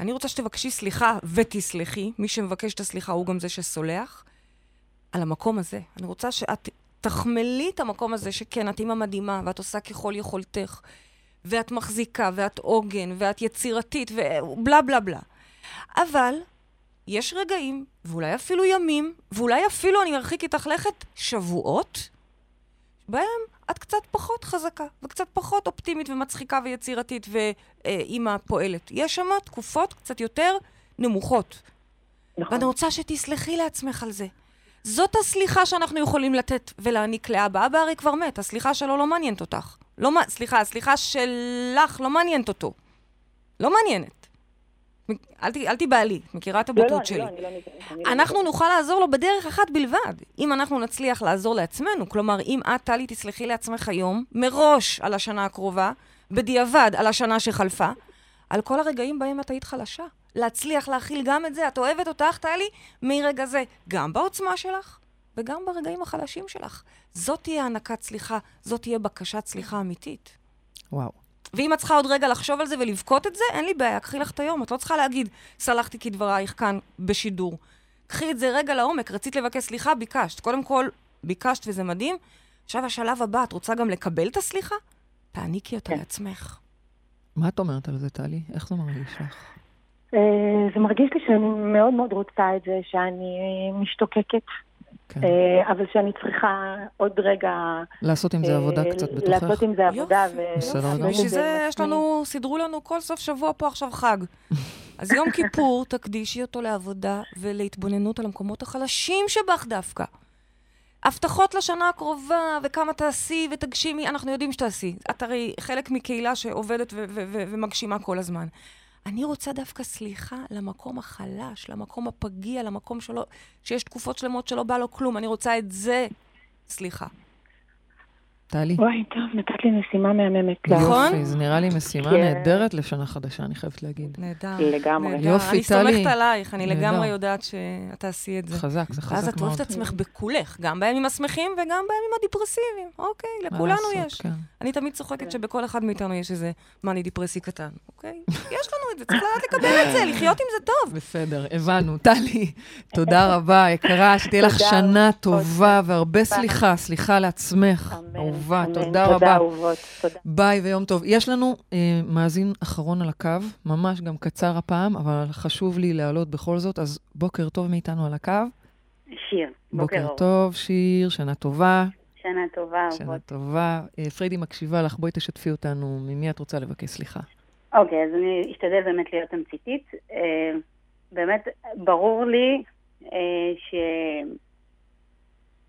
אני רוצה שתבקשי סליחה ותסלחי. מי שמבקש את הסליחה הוא גם זה שסולח. על המקום הזה. אני רוצה שאת תחמלי את המקום הזה שכן, את אימא מדהימה, ואת עושה ככל יכולתך, ואת מחזיקה, ואת עוגן, ואת יצירתית, ובלה בלה בלה. אבל יש רגעים, ואולי אפילו ימים, ואולי אפילו, אני ארחיק איתך לכת, שבועות, בהם את קצת פחות חזקה, וקצת פחות אופטימית ומצחיקה ויצירתית ואימא פועלת. יש שם תקופות קצת יותר נמוכות. נכון. ואני רוצה שתסלחי לעצמך על זה. זאת הסליחה שאנחנו יכולים לתת ולהעניק לאבא. אבא הרי כבר מת, הסליחה שלו לא מעניינת אותך. לא, סליחה, הסליחה שלך לא מעניינת אותו. לא מעניינת. אל, ת, אל תיבהלי, את מכירה את הבוטות לא, לא, שלי. לא, אני לא, אני לא אנחנו נוכל לעזור לו בדרך אחת בלבד, אם אנחנו נצליח לעזור לעצמנו. כלומר, אם את, טלי, תסלחי לעצמך היום, מראש על השנה הקרובה, בדיעבד על השנה שחלפה, על כל הרגעים בהם את היית חלשה. להצליח להכיל גם את זה. את אוהבת אותך, טלי, מרגע זה, גם בעוצמה שלך וגם ברגעים החלשים שלך. זאת תהיה הענקת סליחה, זאת תהיה בקשת סליחה אמיתית. וואו. ואם את צריכה עוד רגע לחשוב על זה ולבכות את זה, אין לי בעיה, קחי לך את היום. את לא צריכה להגיד, סלחתי כדברייך כאן בשידור. קחי את זה רגע לעומק, רצית לבקש סליחה, ביקשת. קודם כל, ביקשת וזה מדהים. עכשיו השלב הבא, את רוצה גם לקבל את הסליחה? תעניקי אותה כן. לעצמך. מה את אומרת על זה, טלי? איך זה מרגיש לך? אה, זה מרגיש לי שאני מאוד מאוד רוצה את זה, שאני משתוקקת. כן. אה, אבל שאני צריכה עוד רגע... לעשות עם זה עבודה קצת בתוכך. לעשות עם זה עבודה. בסדר גמור. בשביל זה יש לנו, סידרו לנו כל סוף שבוע פה עכשיו חג. [laughs] אז יום כיפור, תקדישי אותו לעבודה ולהתבוננות על המקומות החלשים שבך דווקא. הבטחות לשנה הקרובה, וכמה תעשי ותגשימי, אנחנו יודעים שתעשי. את הרי חלק מקהילה שעובדת ומגשימה כל הזמן. אני רוצה דווקא סליחה למקום החלש, למקום הפגיע, למקום שלא, שיש תקופות שלמות שלא בא לו כלום. אני רוצה את זה סליחה. טלי? וואי, טוב, נתת לי משימה מהממת. נכון? יופי, זה נראה לי משימה כן. נהדרת לשנה חדשה, אני חייבת להגיד. נהדר. לגמרי. יופי, טלי. אני סומכת עלייך, אני. לגמרי יודעת שאת תעשי את זה. חזק, זה חזק מאוד. ואז את אוהבת את עצמך בכולך, גם בימים השמחים וגם בימים הדיפרסיביים. אוקיי, לכולנו לעשות, יש. כן. אני תמיד צוחקת כן. שבכל אחד מאיתנו יש איזה מאני דיפרסי קטן, אוקיי? יש לנו את זה, צריך לדעת לקבל את זה, לחיות עם זה טוב. בסדר, הבנו. טלי, תודה רבה, יקרה, שתהיה לך שנה טובה והרבה סליחה, סליחה לעצמך, אהובה, תודה רבה. תודה, אהובות. תודה. ביי ויום טוב. יש לנו אה, מאזין אחרון על הקו, ממש גם קצר הפעם, אבל חשוב לי להעלות בכל זאת, אז בוקר טוב מאיתנו על הקו. שיר, בוקר, בוקר טוב, שיר, שנה טובה. שנה טובה, אהובות. שנה טובה. אה, פריידי מקשיבה לך, בואי תשתפי אותנו, ממי את רוצה לבקש סליחה. אוקיי, אז אני אשתדל באמת להיות תמציתית. אה, באמת, ברור לי אה, ש...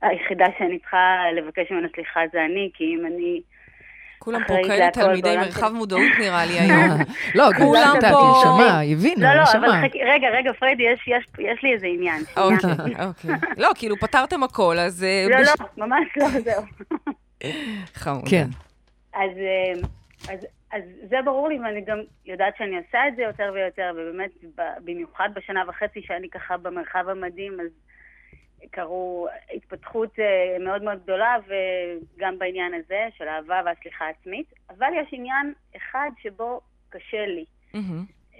היחידה שאני צריכה לבקש ממנה סליחה זה אני, כי אם אני... כולם פה כאלה תלמידי מרחב מודעות [laughs] נראה לי היום. לא, כולם פה... שמע, היא הבינה, לא, לא, אבל רגע, רגע, פריידי, יש לי איזה עניין. אוקיי, אוקיי. לא, כאילו, פתרתם הכל, אז... אה, לא, לא, ממש לא, זהו. [laughs] חמוד. כן. אז זה ברור לי, ואני גם יודעת שאני עושה את זה יותר ויותר, ובאמת, במיוחד בשנה וחצי שאני ככה במרחב המדהים, אז... קרו התפתחות אה, מאוד מאוד גדולה, וגם בעניין הזה של אהבה והסליחה העצמית. אבל יש עניין אחד שבו קשה לי. Mm-hmm.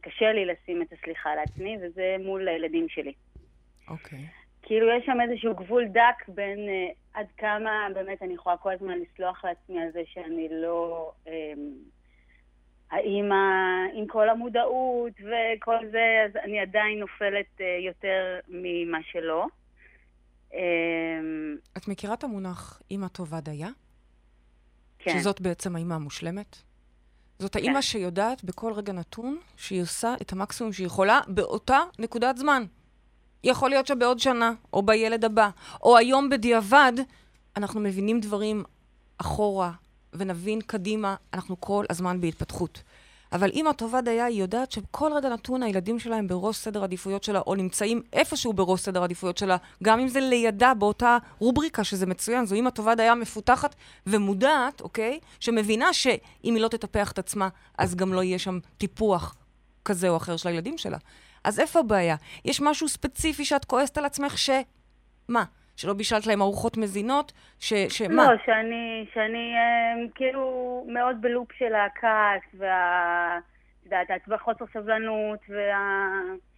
קשה לי לשים את הסליחה לעצמי, וזה מול הילדים שלי. אוקיי. Okay. כאילו יש שם איזשהו גבול דק בין uh, עד כמה באמת אני יכולה כל הזמן לסלוח לעצמי על זה שאני לא... Um, האם עם כל המודעות וכל זה, אז אני עדיין נופלת uh, יותר ממה שלא. Um, את מכירה את המונח אימא טובה דייה? כן. שזאת בעצם האימא המושלמת? זאת האימא כן. שיודעת בכל רגע נתון שהיא עושה את המקסימום שהיא יכולה באותה נקודת זמן. יכול להיות שבעוד שנה, או בילד הבא, או היום בדיעבד, אנחנו מבינים דברים אחורה, ונבין קדימה, אנחנו כל הזמן בהתפתחות. אבל אימא טובה דייה היא יודעת שכל רגע נתון הילדים שלה הם בראש סדר עדיפויות שלה, או נמצאים איפשהו בראש סדר עדיפויות שלה, גם אם זה לידה באותה רובריקה, שזה מצוין. זו אימא טובה דייה מפותחת ומודעת, אוקיי? שמבינה שאם היא לא תטפח את עצמה, אז גם לא יהיה שם טיפוח כזה או אחר של הילדים שלה. אז איפה הבעיה? יש משהו ספציפי שאת כועסת על עצמך ש... מה? שלא בישלת להם ארוחות מזינות? ש... שמה? לא, שאני, שאני אה, כאילו מאוד בלופ של הכעס וה... את יודעת, חוסר סבלנות והמחשבות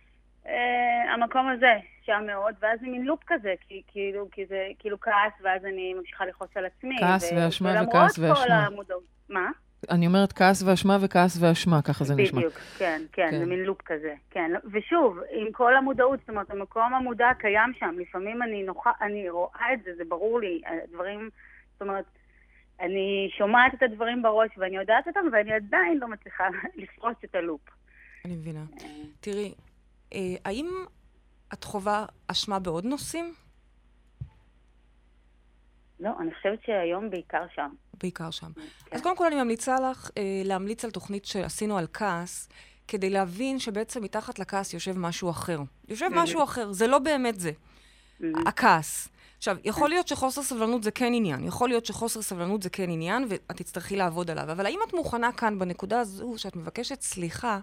במקום הזה, שם מאוד, ואז זה מין לופ כזה, כי, כאילו, כי זה כאילו כעס, ואז אני ממשיכה לכעוס על עצמי. כעס ו- ואשמה ולמרות וכעס כל ואשמה. המודעות. מה? אני אומרת כעס ואשמה וכעס ואשמה, ככה זה נשמע. בדיוק, כן, כן, כן. זה מין לופ כזה. כן, ושוב, עם כל המודעות, זאת אומרת, המקום המודע קיים שם. לפעמים אני נוחה, אני רואה את זה, זה ברור לי, הדברים, זאת אומרת, אני שומעת את הדברים בראש ואני יודעת אותם, ואני עדיין לא מצליחה [laughs] לפרוץ את הלופ. אני מבינה. תראי, אה, האם את חווה אשמה בעוד נושאים? לא, אני חושבת שהיום בעיקר שם. בעיקר שם. כן. אז קודם כל אני ממליצה לך אה, להמליץ על תוכנית שעשינו על כעס, כדי להבין שבעצם מתחת לכעס יושב משהו אחר. יושב משהו אחר, זה לא באמת זה. הכעס. עכשיו, יכול להיות שחוסר סבלנות זה כן עניין, יכול להיות שחוסר סבלנות זה כן עניין, ואת תצטרכי לעבוד עליו. אבל האם את מוכנה כאן, בנקודה הזו, שאת מבקשת סליחה,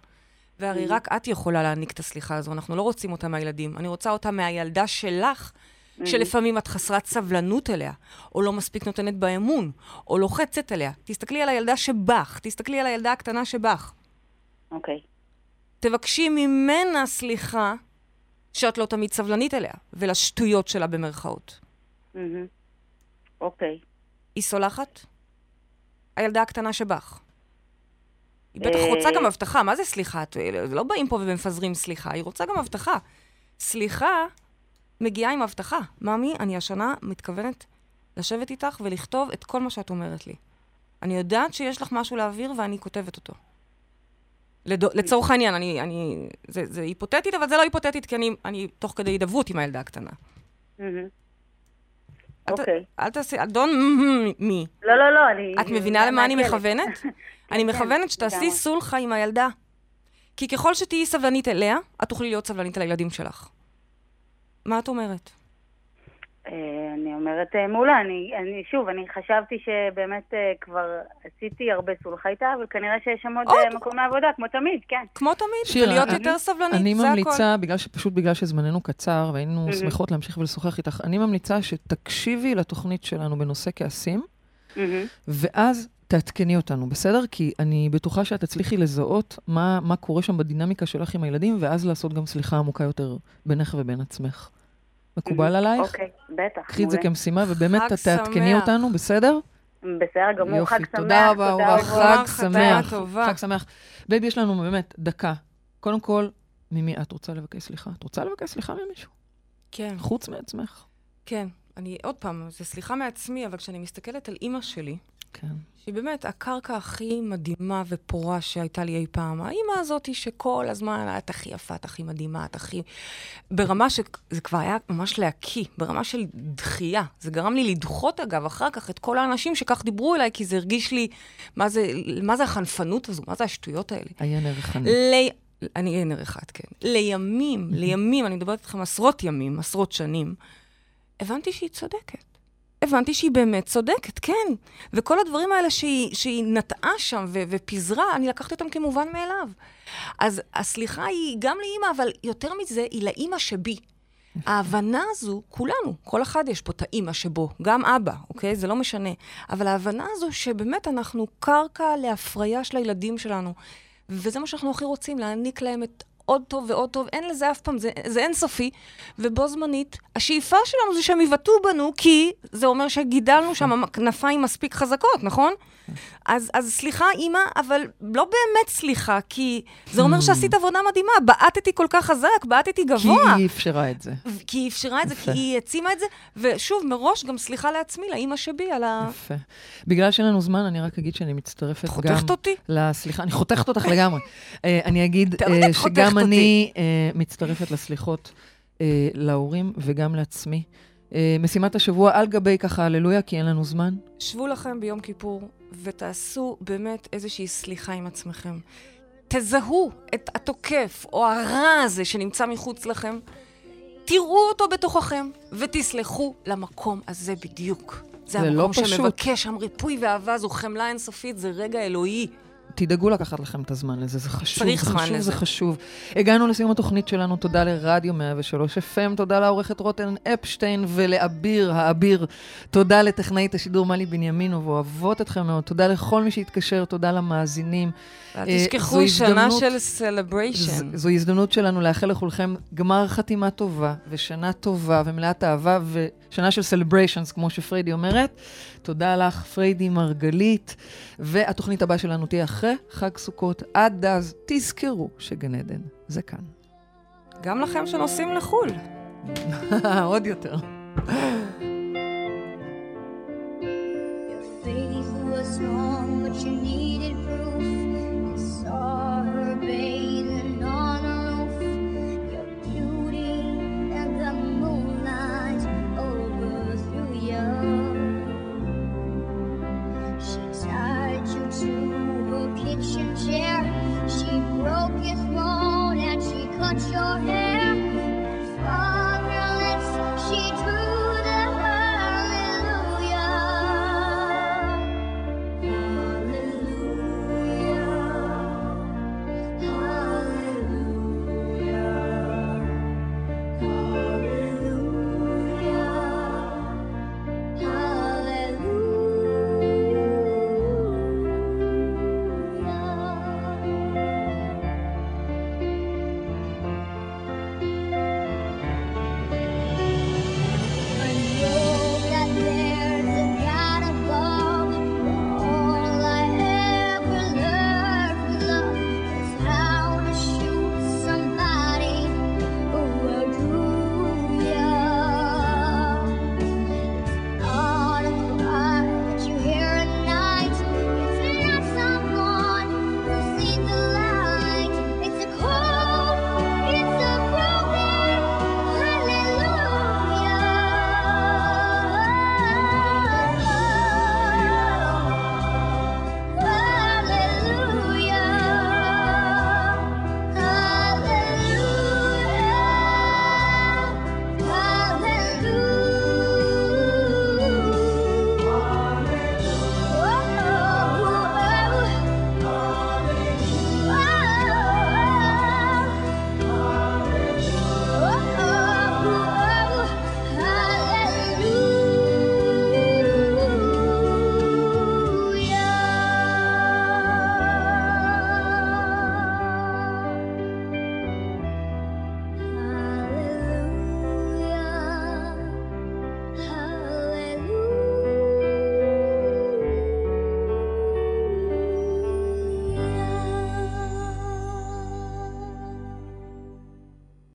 והרי רק את יכולה להעניק את הסליחה הזו, אנחנו לא רוצים אותה מהילדים, אני רוצה אותה מהילדה שלך, שלפעמים את חסרת סבלנות אליה, או לא מספיק נותנת בה אמון, או לוחצת עליה. תסתכלי על הילדה שבך, תסתכלי על הילדה הקטנה שבך. אוקיי. תבקשי ממנה סליחה שאת לא תמיד סבלנית אליה, ולשטויות שלה במרכאות. מהמם. אוקיי. היא סולחת? הילדה הקטנה שבך. היא בטח אה, רוצה גם הבטחה, מה זה סליחה? את- לא באים פה ומפזרים סליחה, היא רוצה גם הבטחה. סליחה מגיעה עם הבטחה. ממי, אני השנה מתכוונת לשבת איתך ולכתוב את כל מה שאת אומרת לי. אני יודעת שיש לך משהו להעביר ואני כותבת אותו. לדו, לצורך העניין, אני, אני, זה, זה היפותטית, אבל זה לא היפותטית, כי אני, אני תוך כדי הידברות עם הילדה הקטנה. אוקיי. אל תעשי, אדון מי. לא, לא, לא, אני... את מבינה למה אני. מכוונת? [laughs] אני כן, מכוונת שתעשי. סולחה עם הילדה. כי ככל שתהיי סבלנית אליה, את תוכלי להיות סבלנית על הילדים שלך. מה את אומרת? אה, אני אומרת, אה, מעולה, אני, אני, שוב, אני חשבתי שבאמת אה, כבר עשיתי הרבה סולחה איתה, אבל כנראה שיש שם עוד עוד. מקום לעבודה, כמו תמיד, כן. כמו תמיד, שירה, ולהיות אני- יותר סבלנית, אני זה הכל. ממליצה, בגלל ש- פשוט בגלל שזמננו קצר והיינו מהמם. שמחות להמשיך ולשוחח איתך, אני ממליצה שתקשיבי לתוכנית שלנו בנושא כעסים, מהמם. ואז תעדכני אותנו, בסדר? כי אני בטוחה שאת תצליחי לזהות מה, מה קורה שם בדינמיקה שלך עם הילדים, ואז לעשות גם סליחה עמוקה יותר בינך ובין עצמך. מקובל עלייך? אוקיי, בטח. קחי את זה. כמשימה, ובאמת תעדכני. אותנו, בסדר? בסדר גמור, חג שמח. תודה רבה, אהובה, חג שמח. טובה. חג שמח. baby, יש לנו באמת דקה. קודם כל, ממי את רוצה לבקש סליחה? את רוצה לבקש סליחה ממישהו? כן, חוץ מעצמך. כן. אני, עוד פעם, זה סליחה מעצמי, אבל כשאני מסתכלת על אימא שלי, כן. שהיא באמת הקרקע הכי מדהימה ופורה שהייתה לי אי פעם. האימא הזאת היא שכל הזמן, את הכי יפה, את הכי מדהימה, את הכי... ברמה שזה כבר היה ממש להקיא, ברמה של דחייה. זה גרם לי לדחות, אגב, אחר כך את כל האנשים שכך דיברו אליי, כי זה הרגיש לי, מה זה, מה זה החנפנות הזו? מה זה השטויות האלה? עיין ערכני. ל... אני אהיה נר אחד, כן. לימים, לימים, אני מדברת איתכם עשרות ימים, עשרות שנים, הבנתי שהיא צודקת. הבנתי שהיא באמת צודקת, כן. וכל הדברים האלה שהיא, שהיא נטעה שם ו- ופיזרה, אני לקחתי אותם כמובן מאליו. אז הסליחה היא גם לאימא, אבל יותר מזה, היא לאימא שבי. ההבנה הזו, כולנו, כל אחד יש פה את האימא שבו, גם אבא, אוקיי? זה לא משנה. אבל ההבנה הזו שבאמת אנחנו קרקע להפריה של הילדים שלנו. וזה מה שאנחנו הכי רוצים, להעניק להם את עוד טוב ועוד טוב. אין לזה אף פעם, זה, זה אינסופי. ובו זמנית, השאיפה שלנו זה שהם יבעטו בנו, כי זה אומר שגידלנו שם כנפיים מספיק חזקות, נכון? אז, אז סליחה, אימא, אבל לא באמת סליחה, כי זה אומר שעשית עבודה מדהימה. בעטתי כל כך חזק, בעטתי כי גבוה. היא אפשרה את זה. כי היא אפשרה את זה, כי. היא העצימה את זה, ושוב, מראש גם סליחה לעצמי, לאימא שבי, על ה... יפה. בגלל שאין לנו זמן, אני רק אגיד שאני מצטרפת גם... חותכת אותי? לסליחה, אני חותכת אותך לגמרי. אה, אני אגיד אה, שגם אותי. אני אה, מצטרפת לסליחות אה, להורים וגם לעצמי. אה, משימת השבוע על גבי ככה הללויה, כי אין לנו זמן. שבו לכם ביום כיפור ותעשו באמת איזושהי סליחה עם עצמכם. תזהו את התוקף או הרע הזה שנמצא מחוץ לכם, תראו אותו בתוככם ותסלחו למקום הזה בדיוק. זה זה לא המקום פשוט. שמבקש שם ריפוי ואהבה, זו חמלה אינסופית, זה רגע אלוהי. תדאגו לקחת לכם את הזמן לזה, זה חשוב. צריך זה זמן חשוב, לזה. זה חשוב. הגענו לסיום התוכנית שלנו, תודה לרדיו 103 FM, תודה לעורכת רותם אפשטיין ולאביר האביר. תודה לטכנאית השידור מלי בנימינוב, אוהבות אתכם מאוד. תודה לכל מי שהתקשר, תודה למאזינים. אל אה, תשכחו, שנה של celebration. זו הזדמנות שלנו לאחל לכולכם גמר חתימה טובה, ושנה טובה ומלאת אהבה, שנה של celebrations, כמו שפריידי אומרת. תודה לך, פריידי מרגלית. והתוכנית הבאה שלנו תהיה אחרי חג סוכות. עד אז, תזכרו שגן עדן זה כאן. גם לכם שנוסעים לחו"ל. [laughs] עוד יותר. Your faith was strong, but you need.